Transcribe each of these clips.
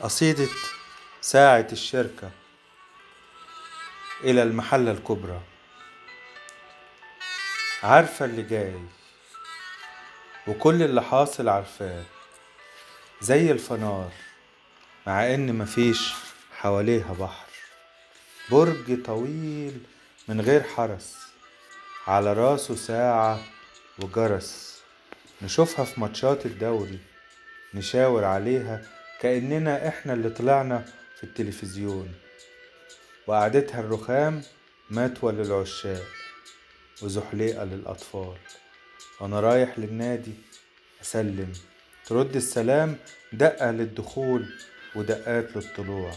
قصيدة ساعة الشركة إلى المحلة الكبرى. عارفة اللي جاي وكل اللي حاصل عارفاه زي الفنار مع إن مفيش حواليها بحر. برج طويل من غير حرس على راسه ساعة وجرس. نشوفها في ماتشات الدوري نشاور عليها كأننا إحنا اللي طلعنا في التلفزيون. وقعدتها الرخام متوى للعشاق وزحليقة للأطفال. وأنا رايح للنادي أسلم. ترد السلام دقة للدخول ودقات للطلوع.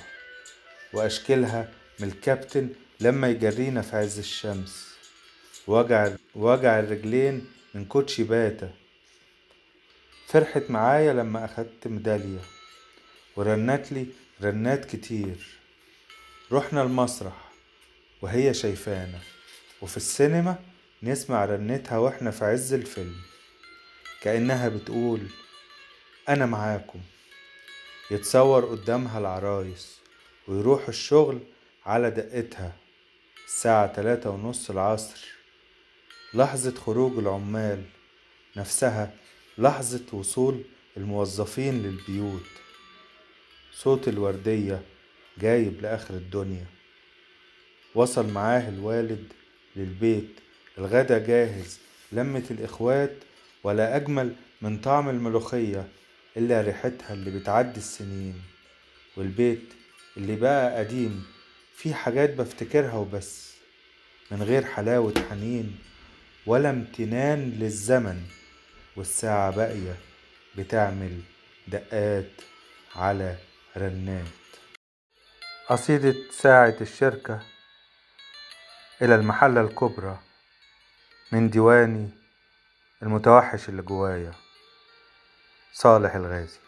وأشكلها من الكابتن لما يجرينا في عز الشمس. وجع وجع الرجلين من كوتشي باتا. فرحت معايا لما أخدت ميدالية. ورنت لي رنات كتير. رحنا المسرح وهي شايفانا وفي السينما نسمع رنتها وإحنا في عز الفيلم. كأنها بتقول أنا معاكم. يتصور قدامها العرايس ويروح الشغل على دقتها. الساعة تلاتة ونص العصر. لحظة خروج العمال نفسها لحظة وصول الموظفين للبيوت. صوت الوردية جايب لآخر الدنيا. وصل معاه الوالد للبيت. الغدا جاهز. لمة الإخوات ولا أجمل من طعم الملوخية إلا ريحتها اللي بتعدي السنين. والبيت اللي بقى قديم فيه حاجات بفتكرها وبس. من غير حلاوة حنين ولا امتنان للزمن. والساعة باقية بتعمل دقات على رنات. قصيدة ساعة الشركة إلى المحلة الكبرى من ديواني المتوحش اللي جوايا صالح الغازي.